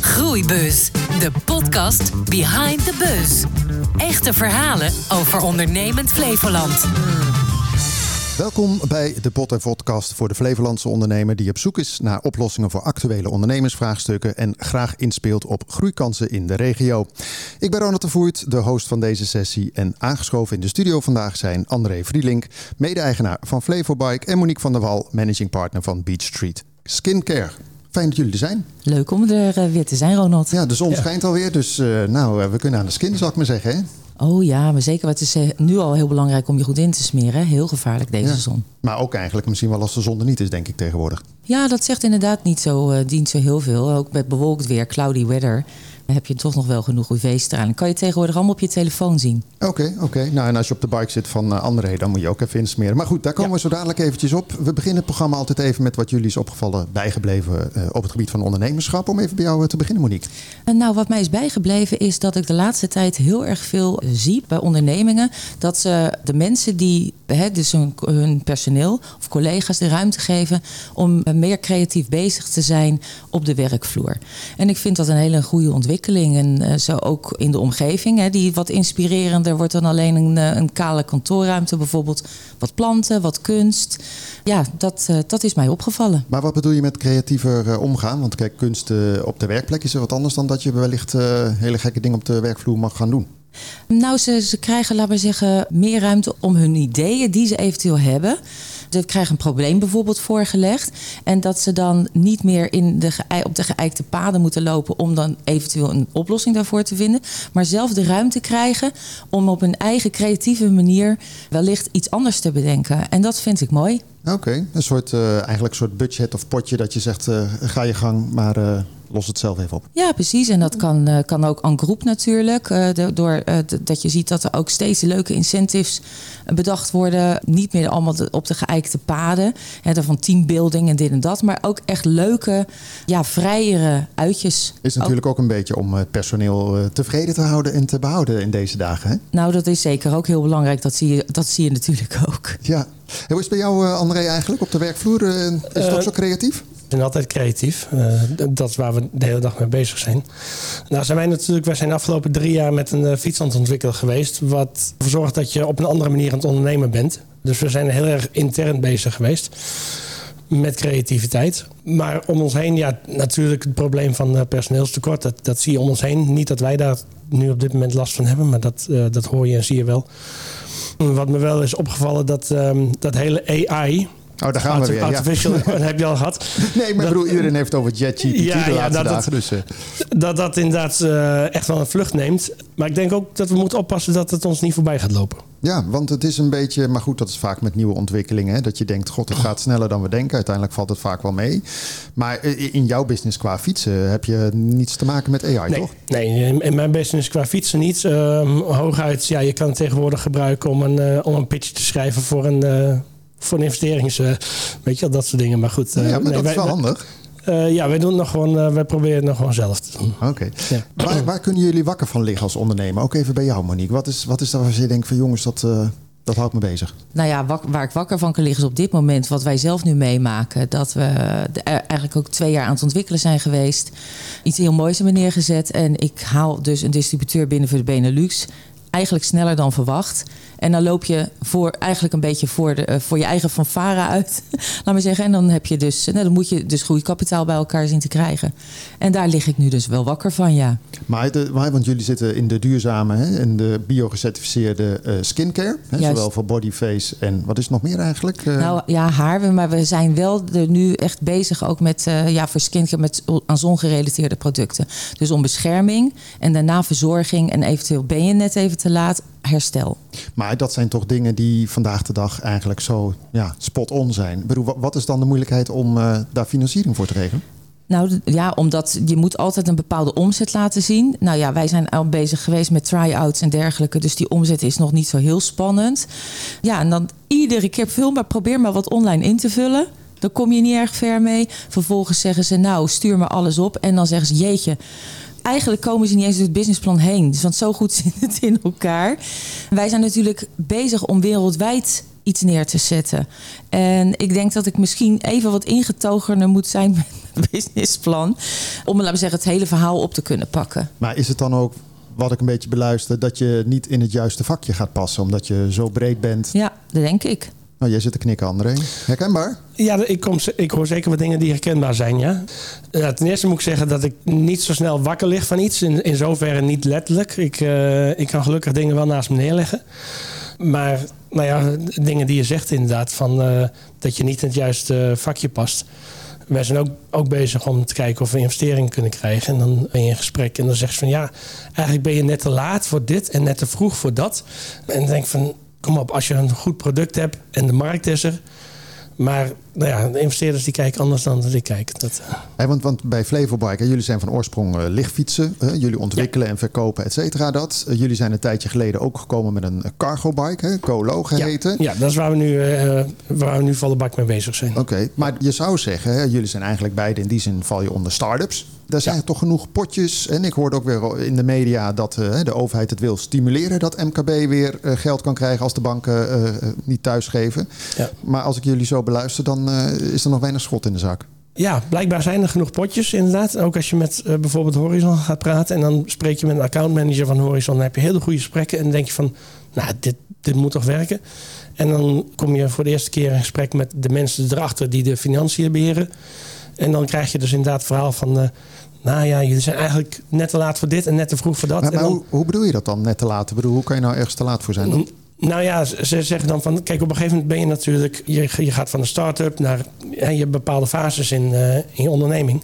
Groeibus, de podcast behind the buzz. Echte verhalen over ondernemend Flevoland. Welkom bij de Pot en Podcast voor de Flevolandse ondernemer die op zoek is naar oplossingen voor actuele ondernemersvraagstukken en graag inspeelt op groeikansen in de regio. Ik ben Ronald de Voert, de host van deze sessie en aangeschoven in de studio vandaag zijn André Vrielink, mede-eigenaar van Flevobike en Monique van der Wal, managing partner van Beach Street Skincare. Fijn dat jullie er zijn. Leuk om er eh, weer te zijn, Ronald. Ja, de zon schijnt alweer, dus uh, nou, uh, we kunnen aan de skin, zal ik maar zeggen. Hè? Oh ja, maar zeker. Het is nu al heel belangrijk om je goed in te smeren. Heel gevaarlijk deze Ja. zon. Maar ook eigenlijk misschien wel als de zon er niet is, denk ik tegenwoordig. Ja, dat zegt inderdaad niet zo, eh, dient zo heel veel. Ook met bewolkt weer, cloudy weather, heb je toch nog wel genoeg UV-straling. Kan je tegenwoordig allemaal op je telefoon zien. Oké, oké. Nou, en als je op de bike zit van eh, André, dan moet je ook even insmeren. Maar goed, daar komen we zo dadelijk eventjes op. We beginnen het programma altijd even met wat jullie is opgevallen, bijgebleven eh, op het gebied van ondernemerschap. Om even bij jou eh, te beginnen, Monique. En nou, wat mij is bijgebleven is dat ik de laatste tijd heel erg veel zie bij ondernemingen. Dat ze de mensen die, hè, dus hun, hun personeel of collega's de ruimte geven om meer creatief bezig te zijn op de werkvloer. En ik vind dat een hele goede ontwikkeling. En eh, zo ook in de omgeving, hè, die wat inspirerender wordt dan alleen een, eh, een kale kantoorruimte. Bijvoorbeeld wat planten, wat kunst. Ja, dat, eh, dat is mij opgevallen. Maar wat bedoel je met creatiever omgaan? Want kijk, kunst op de werkplek is er wat anders dan dat je wellicht hele gekke dingen op de werkvloer mag gaan doen. Nou, ze, ze krijgen, laten we zeggen, meer ruimte om hun ideeën die ze eventueel hebben. Ze krijgen een probleem bijvoorbeeld voorgelegd. En dat ze dan niet meer in de, op de geëikte paden moeten lopen om dan eventueel een oplossing daarvoor te vinden. Maar zelf de ruimte krijgen om op hun eigen creatieve manier wellicht iets anders te bedenken. En dat vind ik mooi. Oké, een soort, eh, eigenlijk een soort budget of potje dat je zegt, eh, ga je gang, maar eh, los het zelf even op. Ja, precies. En dat kan, eh, kan ook aan groep natuurlijk. eh, de- door eh, dat je ziet dat er ook steeds leuke incentives bedacht worden. Niet meer allemaal de- op de geëikte paden. Hè, dan van teambuilding en dit en dat. Maar ook echt leuke, ja, vrijere uitjes. Is natuurlijk ook een beetje om het personeel tevreden te houden en te behouden in deze dagen. Hè? Nou, dat is zeker ook heel belangrijk. Dat zie je, dat zie je natuurlijk ook. Ja. Hoe is het bij jou, eh, André, eigenlijk op de werkvloer? Is het ook zo creatief? Zijn altijd creatief. Eh, dat is waar we de hele dag mee bezig zijn. Nou zijn wij natuurlijk, wij zijn de afgelopen drie jaar met een uh, fiets het ontwikkelen geweest. Wat ervoor zorgt dat je op een andere manier aan het ondernemen bent. Dus we zijn heel erg intern bezig geweest. Met creativiteit. Maar om ons heen, ja, natuurlijk het probleem van eh, personeelstekort. Dat, dat zie je om ons heen. Niet dat wij daar nu op dit moment last van hebben, maar dat, eh, dat hoor je en zie je wel. Wat me wel is opgevallen, dat, ehm, dat hele AI. Oh, daar gaan we weer. Ja. Artificial, dat heb je al gehad. Nee, maar Dat- bedoel, iedereen heeft over JetGPT Ja, de laatste dat- dat- dagen. Dus, eh, Dat dat inderdaad eh, echt wel een vlucht neemt. Maar ik denk ook dat we moeten oppassen dat het ons niet voorbij gaat lopen. ja, want het is een beetje... Maar goed, dat is vaak met nieuwe ontwikkelingen. Hè, dat je denkt, god, het gaat sneller dan we denken. Uiteindelijk valt het vaak wel mee. Maar eh, in jouw business qua fietsen heb je niets te maken met AI, Nee, toch? nee, in- mijn business qua fietsen niet. Ehm, hooguit, ja, je kan het tegenwoordig gebruiken om een, om een pitch te schrijven voor een, voor een investerings... eh, weet je wel, dat soort dingen. Maar goed. eh, ja, maar nee, dat wij- is wel handig. eh, ja, wij doen het nog gewoon, eh, wij proberen het nog gewoon zelf te doen. Oké. Ja. Waar, waar kunnen jullie wakker van liggen als ondernemer? Ook even bij jou, Monique. Wat is, wat is daar waar je denkt van jongens, dat, eh, dat houdt me bezig? Nou ja, wak- waar ik wakker van kan liggen is op dit moment wat wij zelf nu meemaken. Dat we de- eigenlijk ook twee jaar aan het ontwikkelen zijn geweest. Iets heel moois hebben neergezet. En ik haal dus een distributeur binnen voor de Benelux. Eigenlijk sneller dan verwacht. En dan loop je voor, eigenlijk een beetje voor, de, eh, voor je eigen fanfare uit. Laat maar zeggen. En dan, heb je dus, nou, dan moet je dus groeikapitaal bij elkaar zien te krijgen. En daar lig ik nu dus wel wakker van, ja. Maar, de, maar want jullie zitten in de duurzame hè, en de biogecertificeerde eh, skincare. Hè, zowel voor body, face en wat is nog meer eigenlijk? Eh, Nou ja, haar. Maar we zijn wel er nu echt bezig ook met, eh, ja, voor skincare met aan zongerelateerde producten. Dus om bescherming en daarna verzorging en eventueel ben je net even te laat, herstel. Maar dat zijn toch dingen die vandaag de dag eigenlijk zo ja, spot-on zijn. Ik bedoel, wa- wat is dan de moeilijkheid om eh, daar financiering voor te regelen? Nou ja, omdat je moet altijd een bepaalde omzet laten zien. Nou ja, wij zijn al bezig geweest met try-outs en dergelijke. Dus die omzet is nog niet zo heel spannend. Ja, en dan iedere keer vul maar, probeer maar wat online in te vullen. Dan kom je niet erg ver mee. Vervolgens zeggen ze, nou, stuur maar alles op. En dan zeggen ze, jeetje, eigenlijk komen ze niet eens door het businessplan heen. Dus want zo goed zit het in elkaar. Wij zijn natuurlijk bezig om wereldwijd iets neer te zetten. En ik denk dat ik misschien even wat ingetogener moet zijn met mijn businessplan. Om, laten we zeggen, het hele verhaal op te kunnen pakken. Maar is het dan ook wat ik een beetje beluister, dat je niet in het juiste vakje gaat passen, omdat je zo breed bent? Ja, dat denk ik. Nou, jij zit te knikken, André. Herkenbaar? Ja, ik, kom, ik hoor zeker wat dingen die herkenbaar zijn, ja. ja. Ten eerste moet ik zeggen dat ik niet zo snel wakker lig van iets. In, in zoverre niet letterlijk. Ik, uh, ik kan gelukkig dingen wel naast me neerleggen. Maar nou ja, dingen die je zegt inderdaad, van, uh, dat je niet in het juiste vakje past. Wij zijn ook, ook bezig om te kijken of we investeringen kunnen krijgen. En dan ben je in gesprek en dan zegt ze van ja, eigenlijk ben je net te laat voor dit en net te vroeg voor dat. En dan denk van kom op, als je een goed product hebt en de markt is er. Maar nou ja, de investeerders die kijken anders dan dat ik kijk. Dat, uh... want, want bij Flevobike, jullie zijn van oorsprong uh, lichtfietsen. Uh, jullie ontwikkelen en verkopen, et cetera dat. jullie zijn een tijdje geleden ook gekomen met een cargo bike, Colo geheten. Ja, ja, dat is waar we nu, waar we nu volle bak mee bezig zijn. Oké, maar je zou zeggen, jullie zijn eigenlijk beide in die zin val je onder start-ups. Daar zijn ja. toch genoeg potjes. En ik hoorde ook weer in de media dat uh, de overheid het wil stimuleren dat MKB weer uh, geld kan krijgen als de banken uh, niet thuisgeven. Ja. Maar als ik jullie zo beluister, dan is er nog weinig schot in de zaak. Ja, blijkbaar zijn er genoeg potjes inderdaad. Ook als je met bijvoorbeeld Horizon gaat praten en dan spreek je met een accountmanager van Horizon, dan heb je hele goede gesprekken en dan denk je van, nou, dit, dit moet toch werken. En dan kom je voor de eerste keer in gesprek met de mensen erachter die de financiën beheren. En dan krijg je dus inderdaad het verhaal van... Uh, nou ja, jullie zijn eigenlijk net te laat voor dit en net te vroeg voor dat. Maar, maar dan, hoe, hoe, bedoel je dat dan, net te laat? Ik bedoel, hoe kan je nou ergens te laat voor zijn dan? Nou ja, ze zeggen dan van... Kijk, op een gegeven moment ben je natuurlijk... Je, je gaat van een start-up naar... Ja, je hebt bepaalde fases in, uh, in je onderneming.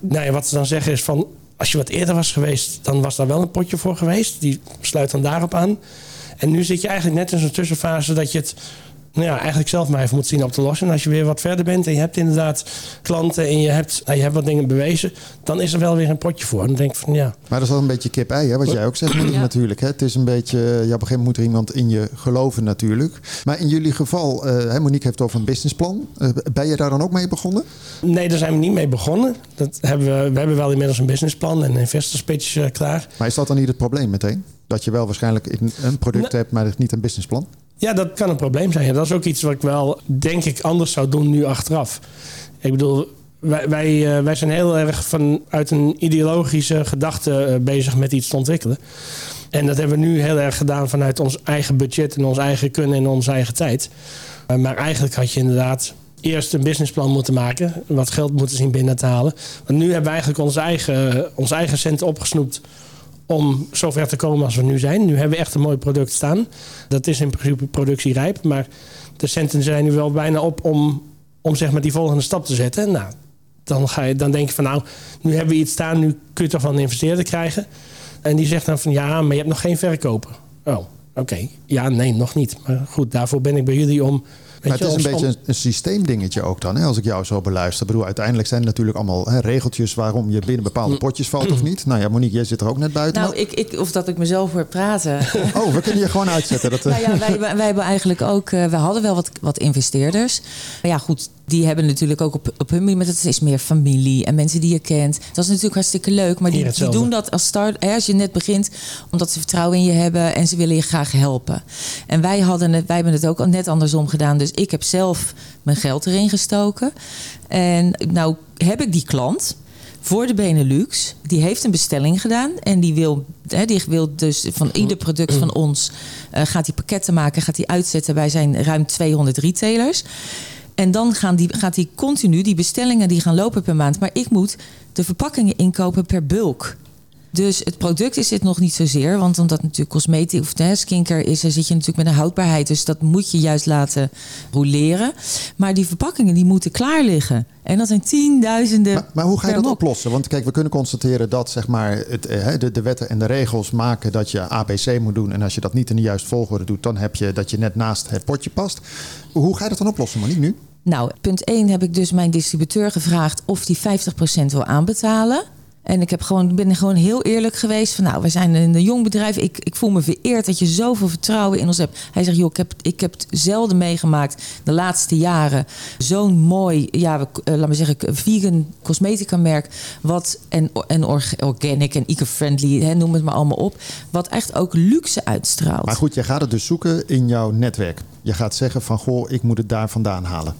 Nou ja, wat ze dan zeggen is van... Als je wat eerder was geweest, dan was daar wel een potje voor geweest. Die sluit dan daarop aan. En nu zit je eigenlijk net in zo'n tussenfase dat je het nou ja, eigenlijk zelf maar even moet zien op te lossen. En als je weer wat verder bent en je hebt inderdaad klanten en je hebt, nou, je hebt wat dingen bewezen, dan is er wel weer een potje voor. Dan denk ik van ja. Maar dat is wel een beetje kip-ei, hè? wat jij ook zegt, ja. natuurlijk. Hè? Het is een beetje, ja, op een gegeven moment moet er iemand in je geloven natuurlijk. Maar in jullie geval, uh, Monique heeft over een businessplan. Uh, ben je daar dan ook mee begonnen? Nee, daar zijn we niet mee begonnen. Dat hebben we, we hebben wel inmiddels een businessplan en een investor pitch uh, klaar. Maar is dat dan niet het probleem meteen? Dat je wel waarschijnlijk een product nou, hebt, maar niet een businessplan? Ja, dat kan een probleem zijn. Dat is ook iets wat ik wel, denk ik, anders zou doen nu achteraf. Ik bedoel, wij, wij, uh, wij zijn heel erg vanuit een ideologische gedachte uh, bezig met iets te ontwikkelen. En dat hebben we nu heel erg gedaan vanuit ons eigen budget en ons eigen kunnen en onze eigen tijd. Uh, maar eigenlijk had je inderdaad eerst een businessplan moeten maken. Wat geld moeten zien binnen te halen. Want nu hebben we eigenlijk onze eigen, onze eigen centen opgesnoept om zover te komen als we nu zijn. Nu hebben we echt een mooi product staan. Dat is in principe productierijp. Maar de centen zijn nu wel bijna op om, om zeg maar die volgende stap te zetten. Nou, dan, ga je, dan denk je van nou, nu hebben we iets staan. Nu kun je toch van een investeerder krijgen. En die zegt dan van ja, maar je hebt nog geen verkoper. Oh, oké. Ja, nee, nog niet. Maar goed, daarvoor ben ik bij jullie om maar het is een beetje een, systeemdingetje ook dan, hè, als ik jou zo beluister. Ik bedoel, uiteindelijk zijn er natuurlijk allemaal hè, regeltjes waarom je binnen bepaalde potjes valt of niet. Nou ja, Monique, jij zit er ook net buiten. Nou, ik, ik, of dat ik mezelf hoor praten. Oh, we kunnen je gewoon uitzetten. Dat, nou ja, wij, wij hebben eigenlijk ook, uh, we hadden wel wat, wat investeerders. Maar ja, goed, die hebben natuurlijk ook op, op hun moment, het is meer familie en mensen die je kent. Dat is natuurlijk hartstikke leuk, maar die, die doen dat als start, hè, als je net begint, omdat ze vertrouwen in je hebben en ze willen je graag helpen. En wij, hadden het, wij hebben het ook net andersom gedaan. Dus ik heb zelf mijn geld erin gestoken. En nou heb ik die klant voor de Benelux. Die heeft een bestelling gedaan. En die wil, hè, die wil dus van ieder product van ons... Uh, gaat hij pakketten maken, gaat hij uitzetten bij zijn ruim 200 retailers. En dan gaan die, gaat hij continu, die bestellingen die gaan lopen per maand. Maar ik moet de verpakkingen inkopen per bulk. Dus het product is dit nog niet zozeer. Want omdat natuurlijk cosmetic of hè, skincare is, zit je natuurlijk met een houdbaarheid. Dus dat moet je juist laten roleren. Maar die verpakkingen die moeten klaar liggen. En dat zijn tienduizenden. Maar, maar hoe ga je dat oplossen? Want kijk, we kunnen constateren dat zeg maar, het, eh, de, de wetten en de regels maken dat je ABC moet doen. En als je dat niet in de juiste volgorde doet, dan heb je dat je net naast het potje past. Hoe ga je dat dan oplossen, maar niet nu? Nou, punt 1 heb ik dus mijn distributeur gevraagd of die 50% wil aanbetalen. En ik heb gewoon, ben gewoon heel eerlijk geweest. Van nou, we zijn een jong bedrijf. Ik, ik voel me vereerd dat je zoveel vertrouwen in ons hebt. Hij zegt, joh, ik heb, ik heb het zelden meegemaakt de laatste jaren. Zo'n mooi, ja, uh, laat me zeggen, vegan cosmetica merk. Wat en, en organic en eco-friendly, noem het maar allemaal op. Wat echt ook luxe uitstraalt. Maar goed, jij gaat het dus zoeken in jouw netwerk. Je gaat zeggen van goh, ik moet het daar vandaan halen.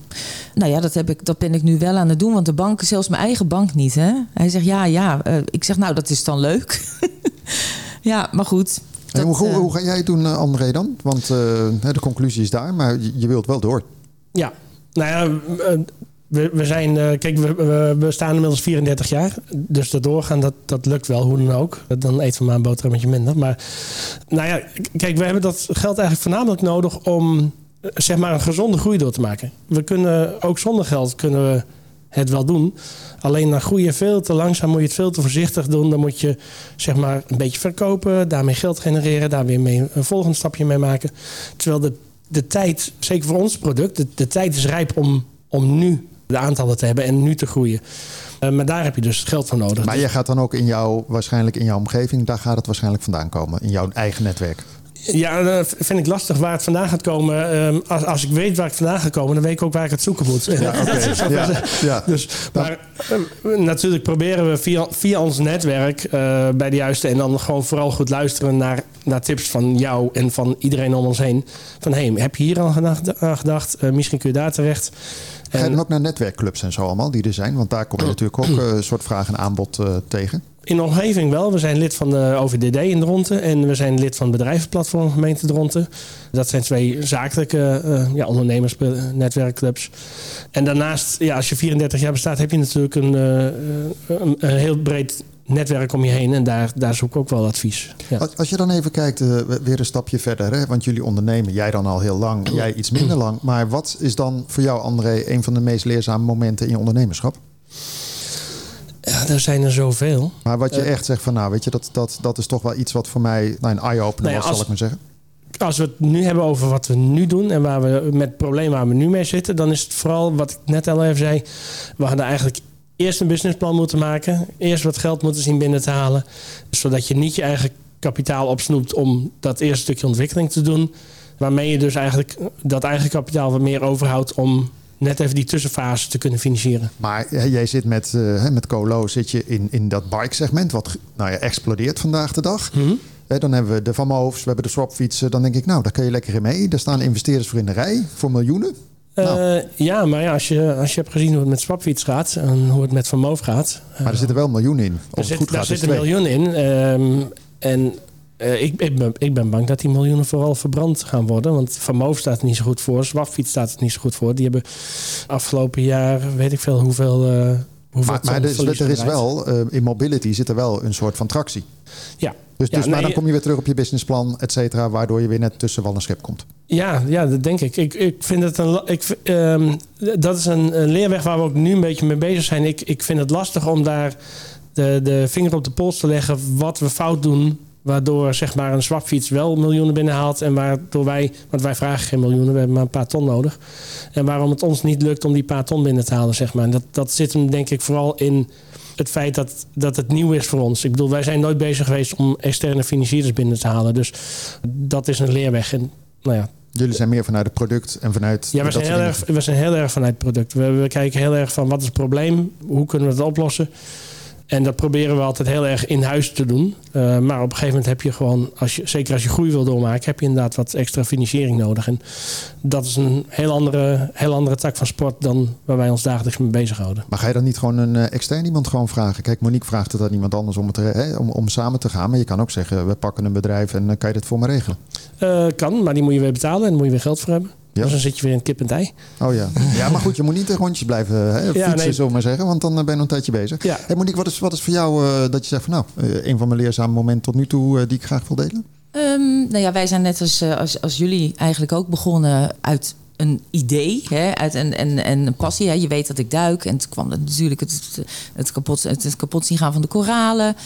Nou ja, dat, heb ik, dat ben ik nu wel aan het doen. Want de bank, zelfs mijn eigen bank niet. Hè? Hij zegt ja, ja. Uh, ik zeg nou, dat is dan leuk. ja, maar goed. Dat, hoe, hoe, hoe, ga jij het doen, André, dan? Want uh, de conclusie is daar, maar je, je wilt wel door. Ja, nou ja, we, we zijn, uh, kijk, we, staan inmiddels 34 jaar. Dus dat doorgaan, dat, dat lukt wel, hoe dan ook. Dan eten we maar een boterhammetje minder. Maar nou ja, kijk, we hebben dat geld eigenlijk voornamelijk nodig om eh, zeg maar een gezonde groei door te maken. We kunnen ook zonder geld kunnen we het wel doen. Alleen dan groei je veel te langzaam, moet je het veel te voorzichtig doen. Dan moet je zeg maar een beetje verkopen, daarmee geld genereren, daar weer mee een volgend stapje mee maken. Terwijl de, de tijd, zeker voor ons product, de, de tijd is rijp om, om nu de aantallen te hebben en nu te groeien. Uh, maar daar heb je dus geld voor nodig. Maar je gaat dan ook in jouw, waarschijnlijk in jouw omgeving, daar gaat het waarschijnlijk vandaan komen, in jouw eigen netwerk. Ja, dat vind ik lastig waar het vandaan gaat komen. Ehm, als, als ik weet waar het vandaan gaat komen, dan weet ik ook waar ik het zoeken moet. Ja, okay. ja, ja. Dus, maar ehm, natuurlijk proberen we via, via ons netwerk uh, bij de juiste en dan gewoon vooral goed luisteren naar, naar tips van jou en van iedereen om ons heen. Van hey, heb je hier al aan gedacht? Uh, misschien kun je daar terecht. Ga je dan ook naar netwerkclubs en zo allemaal die er zijn? Want daar kom je natuurlijk ook eh, een soort vraag en aanbod uh, tegen. In de omgeving wel. We zijn lid van de OVDD in Dronten en we zijn lid van het bedrijvenplatform gemeente Dronten. Dat zijn twee zakelijke uh, ja, ondernemersnetwerkclubs. En daarnaast, ja, als je 34 jaar bestaat, heb je natuurlijk een, een, een heel breed netwerk om je heen. En daar, daar zoek ik ook wel advies. Ja. Als, als, je dan even kijkt, uh, weer een stapje verder. Hè? Want jullie ondernemen, jij dan al heel lang, jij iets minder lang. Maar wat is dan voor jou, André, een van de meest leerzame momenten in je ondernemerschap? Ja, er zijn er zoveel. Maar wat je uh, echt zegt van, nou, weet je, dat, dat, dat is toch wel iets wat voor mij nou, een eye-opener nou ja, was, als, zal ik maar zeggen. Als we het nu hebben over wat we nu doen en waar we met het probleem waar we nu mee zitten, dan is het vooral wat ik net al even zei. We hadden eigenlijk eerst een businessplan moeten maken. Eerst wat geld moeten zien binnen te halen. Zodat je niet je eigen kapitaal opsnoept om dat eerste stukje ontwikkeling te doen. Waarmee je dus eigenlijk dat eigen kapitaal wat meer overhoudt om net even die tussenfase te kunnen financieren. Maar jij zit met, uh, met Colo zit je in, in dat bike segment, wat nou ja, explodeert vandaag de dag. Mm -hmm. dan hebben we de Van Moofs, we hebben de swapfietsen. Dan denk ik, nou, daar kun je lekker in mee. Daar staan investeerders voor in de rij voor miljoenen. Nou. Uh, ja, maar ja, als, je, als je hebt gezien hoe het met Swapfiets gaat en hoe het met Van Moof gaat. Maar er zitten wel miljoenen in. Er zit, daar zitten miljoenen in. Um, en uh, ik, ik, ben, ik ben bang dat die miljoenen vooral verbrand gaan worden. Want Van Moof staat er niet zo goed voor. Swapfiets staat er niet zo goed voor. Die hebben afgelopen jaar, weet ik veel hoeveel... Hoeveel maar maar er, er is wel, in mobility zit er wel een soort van tractie. Ja, dus, dus maar dan kom je weer terug op je businessplan, et cetera, waardoor je weer net tussen wal en schip komt. Ja, ja, dat denk ik. Ik, ik vind het een. Ik, um, dat is een, een, leerweg waar we ook nu een beetje mee bezig zijn. Ik, ik vind het lastig om daar de, de vinger op de pols te leggen wat we fout doen. Waardoor zeg maar een swapfiets wel miljoenen binnenhaalt. En waardoor wij, want wij vragen geen miljoenen, we hebben maar een paar ton nodig. En waarom het ons niet lukt om die paar ton binnen te halen, zeg maar. En dat, dat zit hem denk ik vooral in het feit dat, dat het nieuw is voor ons. Ik bedoel, wij zijn nooit bezig geweest om externe financiers binnen te halen. Dus dat is een leerweg. En nou ja, Jullie zijn meer vanuit het product en vanuit. Ja, we zijn, heel erg, we zijn heel erg vanuit het product. We, we, kijken heel erg van wat is het probleem, hoe kunnen we het oplossen. En dat proberen we altijd heel erg in huis te doen. Uh, maar op een gegeven moment heb je gewoon, als je, zeker als je groei wil doormaken, heb je inderdaad wat extra financiering nodig. En dat is een heel andere, heel andere tak van sport dan waar wij ons dagelijks mee bezighouden. Maar ga je dan niet gewoon een uh, extern iemand gewoon vragen? Kijk, Monique vraagt het aan iemand anders om, het, hè, om, om samen te gaan. Maar je kan ook zeggen, we pakken een bedrijf en kan je dit voor me regelen? kan, maar die moet je weer betalen en daar moet je weer geld voor hebben. Ja. Dus dan zit je weer in kip en ei. Oh ja. Ja, maar goed, je moet niet een rondjes blijven hè, fietsen, ja, nee. maar zeggen. Want dan ben je nog een tijdje bezig. Ja. Hey Monique, wat is, wat is voor jou uh, dat je zegt van nou, uh, een van mijn leerzame momenten tot nu toe uh, die ik graag wil delen? Um, nou ja, wij zijn net als, als, als jullie eigenlijk ook begonnen uit een idee, hè, uit een, en, en een passie. Hè. Je weet dat ik duik. En toen kwam het natuurlijk het, het, kapot, het, het kapot zien gaan van de koralen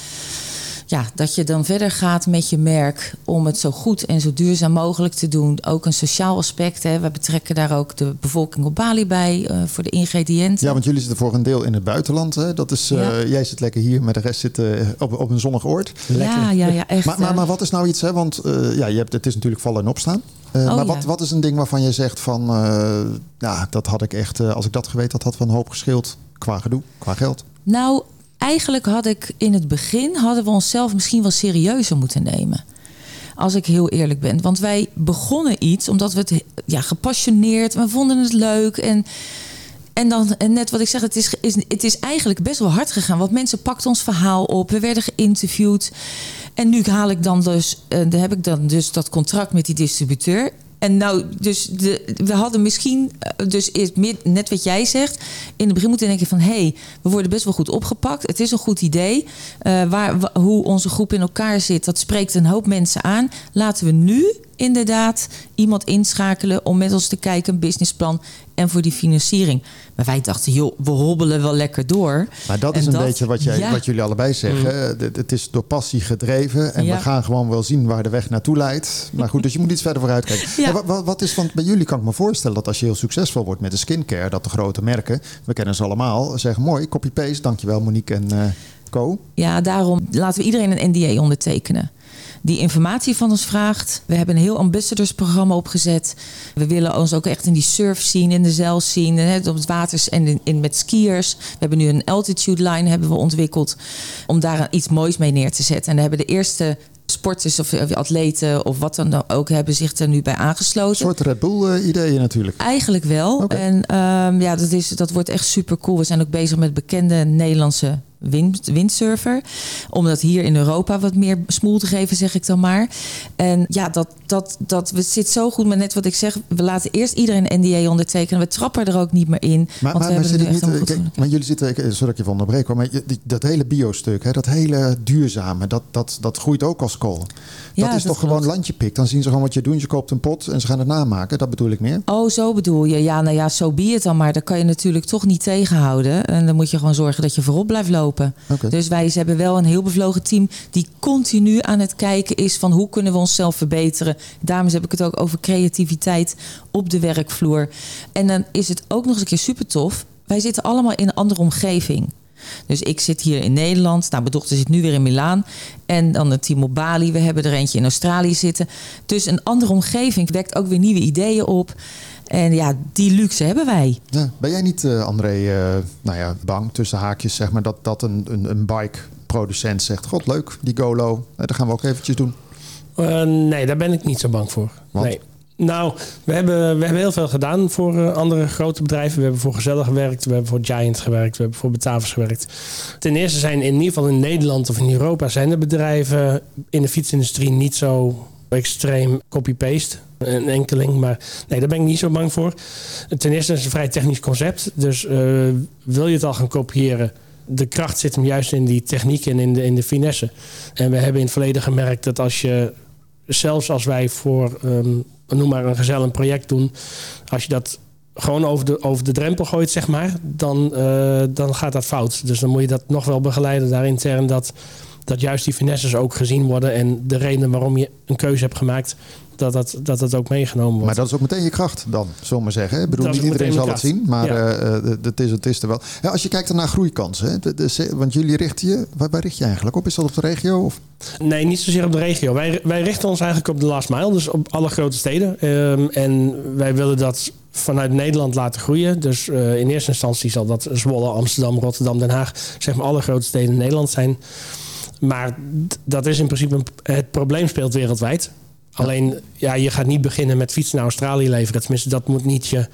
ja, dat je dan verder gaat met je merk om het zo goed en zo duurzaam mogelijk te doen. Ook een sociaal aspect. Hè. We betrekken daar ook de bevolking op Bali bij uh, voor de ingrediënten. Ja, want jullie zitten voor een deel in het buitenland. Hè. Dat is, uh, ja. Jij zit lekker hier, maar de rest zit uh, op, op een zonnig oord. Lekker. Ja, ja, ja, echt. Maar, maar, maar wat is nou iets, hè? want ja, je hebt, het is natuurlijk vallen en opstaan. Oh, maar ja. wat, wat is een ding waarvan je zegt van, ja, dat had ik echt, als ik dat geweten had, had van een hoop gescheeld qua gedoe, qua geld? Nou, eigenlijk had ik in het begin hadden we onszelf misschien wel serieuzer moeten nemen. Als ik heel eerlijk ben. Want wij begonnen iets omdat we het ja, gepassioneerd, we vonden het leuk. En, en dan, en net wat ik zeg, het is, is, het is eigenlijk best wel hard gegaan. Want mensen pakten ons verhaal op. We werden geïnterviewd. En nu haal ik dan dus, uh, heb ik dan dus dat contract met die distributeur. En nou, dus de, we hadden misschien, eh, dus net wat jij zegt, in het begin moeten denken van hé, hey, we worden best wel goed opgepakt. Het is een goed idee. Uh, waar, hoe onze groep in elkaar zit, dat spreekt een hoop mensen aan. Laten we nu inderdaad iemand inschakelen om met ons te kijken, een businessplan en voor die financiering. Maar wij dachten, joh, we hobbelen wel lekker door. Maar dat is een beetje wat, jij, wat jullie allebei zeggen. Mm. Het is door passie gedreven en we gaan gewoon wel zien waar de weg naartoe leidt. Maar goed, dus je moet iets verder vooruit kijken. Ja. Wat, wat, is, want bij jullie kan ik me voorstellen dat als je heel succesvol wordt met de skincare, dat de grote merken, we kennen ze allemaal, zeggen mooi, copy-paste, dankjewel Monique en uh, Co. Ja, daarom laten we iedereen een NDA ondertekenen die informatie van ons vraagt. We hebben een heel ambassadorsprogramma opgezet. We willen ons ook echt in die surf zien, in de zeil zien, hè, op het water en in, in, met skiers. We hebben nu een altitude line hebben we ontwikkeld om daar iets moois mee neer te zetten. En we hebben de eerste sporters of atleten of wat dan ook hebben zich er nu bij aangesloten. Een soort Red Bull uh, ideeën natuurlijk. Eigenlijk wel. En um, ja, dat, is, dat wordt echt super cool. We zijn ook bezig met bekende Nederlandse wind, windsurfer. Om dat hier in Europa wat meer smoel te geven, zeg ik dan maar. En ja, dat, dat, dat we zit zo goed met net wat ik zeg. We laten eerst iedereen een NDA ondertekenen. We trappen er ook niet meer in. Maar, want maar, we maar, niet, kijk, eh, maar jullie zitten, sorry dat je van onderbreek, maar dat hele biostuk, dat hele duurzame, dat, dat, dat groeit ook als kool. Dat is toch gewoon landje pik. Dan zien ze gewoon wat je doet. Je koopt een pot en ze gaan het namaken. Dat bedoel ik meer. Oh, zo bedoel je. Ja, nou ja, zo so het dan maar. Dat kan je natuurlijk toch niet tegenhouden. En dan moet je gewoon zorgen dat je voorop blijft lopen. Dus wij hebben wel een heel bevlogen team die continu aan het kijken is van hoe kunnen we onszelf verbeteren. Daarom heb ik het ook over creativiteit op de werkvloer. En dan is het ook nog eens een keer super tof. Wij zitten allemaal in een andere omgeving. Dus ik zit hier in Nederland. Nou, mijn dochter zit nu weer in Milaan. En dan een team op Bali. We hebben er eentje in Australië zitten. Dus een andere omgeving wekt ook weer nieuwe ideeën op. En ja, die luxe hebben wij. Ja, ben jij niet, uh, André, uh, nou ja, bang tussen haakjes, zeg maar, dat, dat een, een, een bike-producent zegt: God, leuk, die Golo, dat gaan we ook eventjes doen? Uh, nee, daar ben ik niet zo bang voor. Nee. Nou, we hebben, we hebben heel veel gedaan voor andere grote bedrijven. We hebben voor Gezellig gewerkt, we hebben voor Giant gewerkt, we hebben voor Betavers gewerkt. Ten eerste zijn in ieder geval in Nederland of in Europa zijn de bedrijven in de fietsindustrie niet zo extreem copy-paste. Een enkeling, maar nee, daar ben ik niet zo bang voor. Ten eerste is het een vrij technisch concept. Dus uh, wil je het al gaan kopiëren, de kracht zit hem juist in die techniek en in de, in de finesse. En we hebben in het verleden gemerkt dat als je, zelfs als wij voor, um, noem maar een gezellig project doen, als je dat gewoon over de, over de drempel gooit, zeg maar, dan, uh, dan gaat dat fout. Dus dan moet je dat nog wel begeleiden daar intern, dat, dat juist die finesses ook gezien worden en de reden waarom je een keuze hebt gemaakt, dat dat, dat het ook meegenomen wordt. Maar dat is ook meteen je kracht dan, zullen we maar zeggen. Ik bedoel, niet iedereen zal het zien, maar ja. uh, het, is, het is er wel. Ja, als je kijkt naar groeikansen, hè, de, de, want jullie richten je, waar, waar, richt je eigenlijk op? Is dat op de regio? Of? Nee, niet zozeer op de regio. Wij, wij richten ons eigenlijk op de last mile, dus op alle grote steden. Um, en wij willen dat vanuit Nederland laten groeien. Dus uh, in eerste instantie zal dat Zwolle, Amsterdam, Rotterdam, Den Haag, zeg maar alle grote steden in Nederland zijn. Maar dat is in principe, een, het probleem speelt wereldwijd. Alleen, ja, je gaat niet beginnen met fietsen naar Australië leveren. Tenminste, dat moet niet je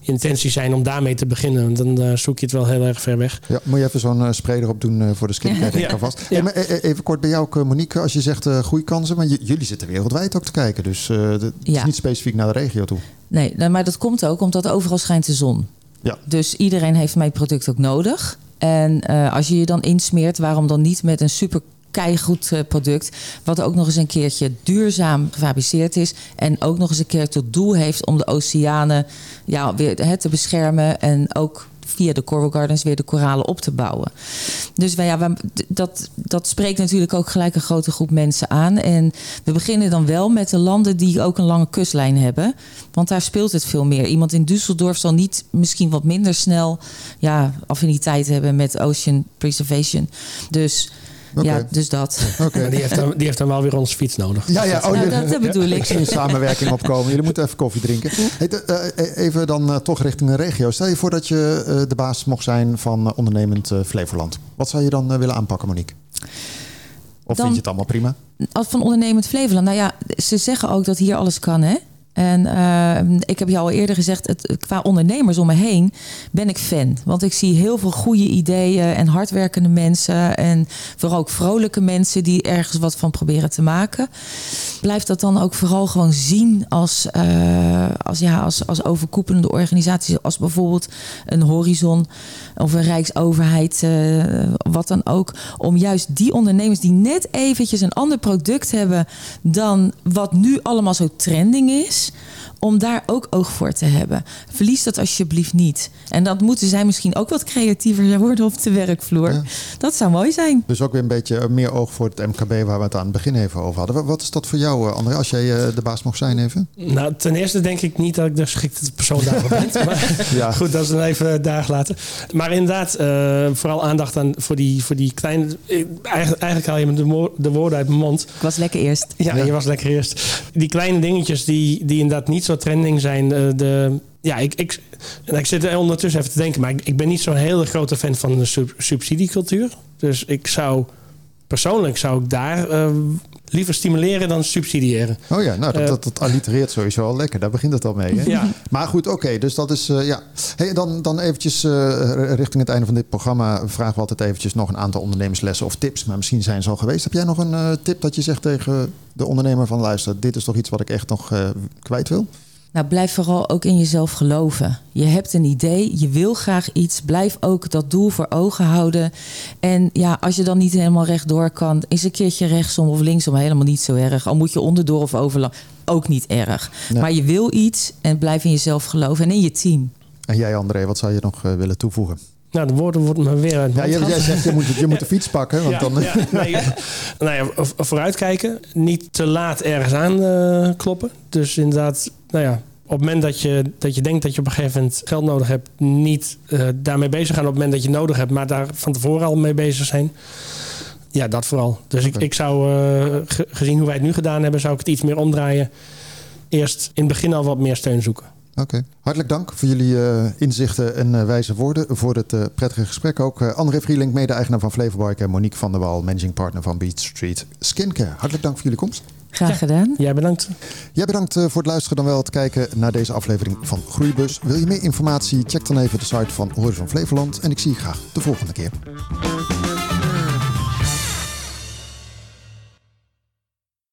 intentie zijn om daarmee te beginnen. Want dan uh, zoek je het wel heel erg ver weg. Ja, moet je even zo'n uh, sprayer op doen uh, voor de skincare, ja. alvast. Ja. Hey, maar, even kort bij jou ook, Monique. Als je zegt groeikansen, maar jullie zitten wereldwijd ook te kijken. Dus het ja. is niet specifiek naar de regio toe. Nee, maar dat komt ook omdat overal schijnt de zon. Ja. Dus iedereen heeft mijn product ook nodig. En als je je dan insmeert, waarom dan niet met een super keigoed uh, product. Wat ook nog eens een keertje duurzaam gefabriceerd is. En ook nog eens een keer tot doel heeft om de oceanen ja, weer hè, te beschermen. En ook via de Coral Gardens weer de koralen op te bouwen. Dus wij, ja, dat, dat spreekt natuurlijk ook gelijk een grote groep mensen aan. En we beginnen dan wel met de landen die ook een lange kustlijn hebben. Want daar speelt het veel meer. Iemand in Düsseldorf zal niet misschien wat minder snel ja, affiniteit hebben met ocean preservation. Dus ja, dus dat. Okay. Die, heeft dan, die heeft dan wel weer onze fiets nodig. Ja, ja. Oh, dat, dat, bedoel ik. Ik zie een samenwerking opkomen. Jullie moeten even koffie drinken. Hey, uh, even dan uh, toch richting een regio. Stel je voor dat je uh, de baas mocht zijn van ondernemend Flevoland. Wat zou je dan willen aanpakken, Monique? Of vind je het allemaal prima? Als van ondernemend Flevoland. Nou ja, ze zeggen ook dat hier alles kan, hè? En uh, ik heb jou al eerder gezegd, het, qua ondernemers om me heen ben ik fan. Want ik zie heel veel goede ideeën en hardwerkende mensen. En vooral ook vrolijke mensen die ergens wat van proberen te maken. Blijf dat dan ook vooral gewoon zien als, uh, als, ja, als, als overkoepelende organisaties. Als bijvoorbeeld een Horizon of een Rijksoverheid, uh, wat dan ook. Om juist die ondernemers die net eventjes een ander product hebben dan wat nu allemaal zo trending is om daar ook oog voor te hebben. Verlies dat alsjeblieft niet. En dat moeten zij misschien ook wat creatiever worden op de werkvloer. Dat zou mooi zijn. Dus ook weer een beetje meer oog voor het MKB waar we het aan het begin even over hadden. Wat is dat voor jou, eh, André, als jij eh, de baas mocht zijn even? Nou, ten eerste denk ik niet dat ik de geschikte persoon daarvoor ben. Maar ja. goed, dat is dan even daar laten. Maar inderdaad, uh, vooral aandacht aan voor die, voor die kleine... Eigenlijk, eigenlijk haal je me de, de woorden uit mijn mond. Ik was lekker eerst. Ja, ja, je was lekker eerst. Die kleine dingetjes die, die inderdaad niet zo trending zijn. Uh, de, ja, ik, ik, ik zit er ondertussen even te denken, maar ik, ik ben niet zo'n hele grote fan van de sub, subsidiecultuur. Dus ik zou persoonlijk zou ik daar uh, liever stimuleren dan subsidiëren. Oh ja, nou dat, uh, dat, dat, allitereert sowieso al lekker. Daar begint het al mee. Hè? Ja. Maar goed, oké, okay, dus dat is uh, ja. Hey, dan, dan eventjes richting het einde van dit programma vragen we altijd eventjes nog een aantal ondernemerslessen of tips. Maar misschien zijn ze al geweest. Heb jij nog een tip dat je zegt tegen de ondernemer van luister, dit is toch iets wat ik echt nog kwijt wil? Nou, blijf vooral ook in jezelf geloven. Je hebt een idee, je wil graag iets. Blijf ook dat doel voor ogen houden. En ja, als je dan niet helemaal rechtdoor kan, is een keertje rechtsom of linksom helemaal niet zo erg. Al moet je onderdoor of overlang, ook niet erg. Nee. Maar je wil iets en blijf in jezelf geloven en in je team. En jij, André, wat zou je nog uh, willen toevoegen? Nou, de woorden worden me weer uit ja, jij zegt, je moet, je moet de fiets pakken. Want ja, dan... ja, nee, nou ja, vooruitkijken. Niet te laat ergens aan uh, kloppen. Dus inderdaad, nou ja, op het moment dat je, dat je denkt dat je op een gegeven moment geld nodig hebt, niet uh, daarmee bezig gaan op het moment dat je nodig hebt, maar daar van tevoren al mee bezig zijn. Ja, dat vooral. Dus okay. ik, ik zou, uh, gezien hoe wij het nu gedaan hebben, zou ik het iets meer omdraaien. Eerst in het begin al wat meer steun zoeken. Oké, okay. hartelijk dank voor jullie uh, inzichten en uh, wijze woorden. Voor het uh, prettige gesprek ook. André Vrielink, mede-eigenaar van Flevorbike. En Monique van der Wal, managing partner van Beach Street Skincare. Hartelijk dank voor jullie komst. Graag gedaan. Ja, jij bedankt. Jij bedankt voor het luisteren dan wel het kijken naar deze aflevering van Groeibus. Wil je meer informatie? Check dan even de site van Horizon Flevoland. En ik zie je graag de volgende keer.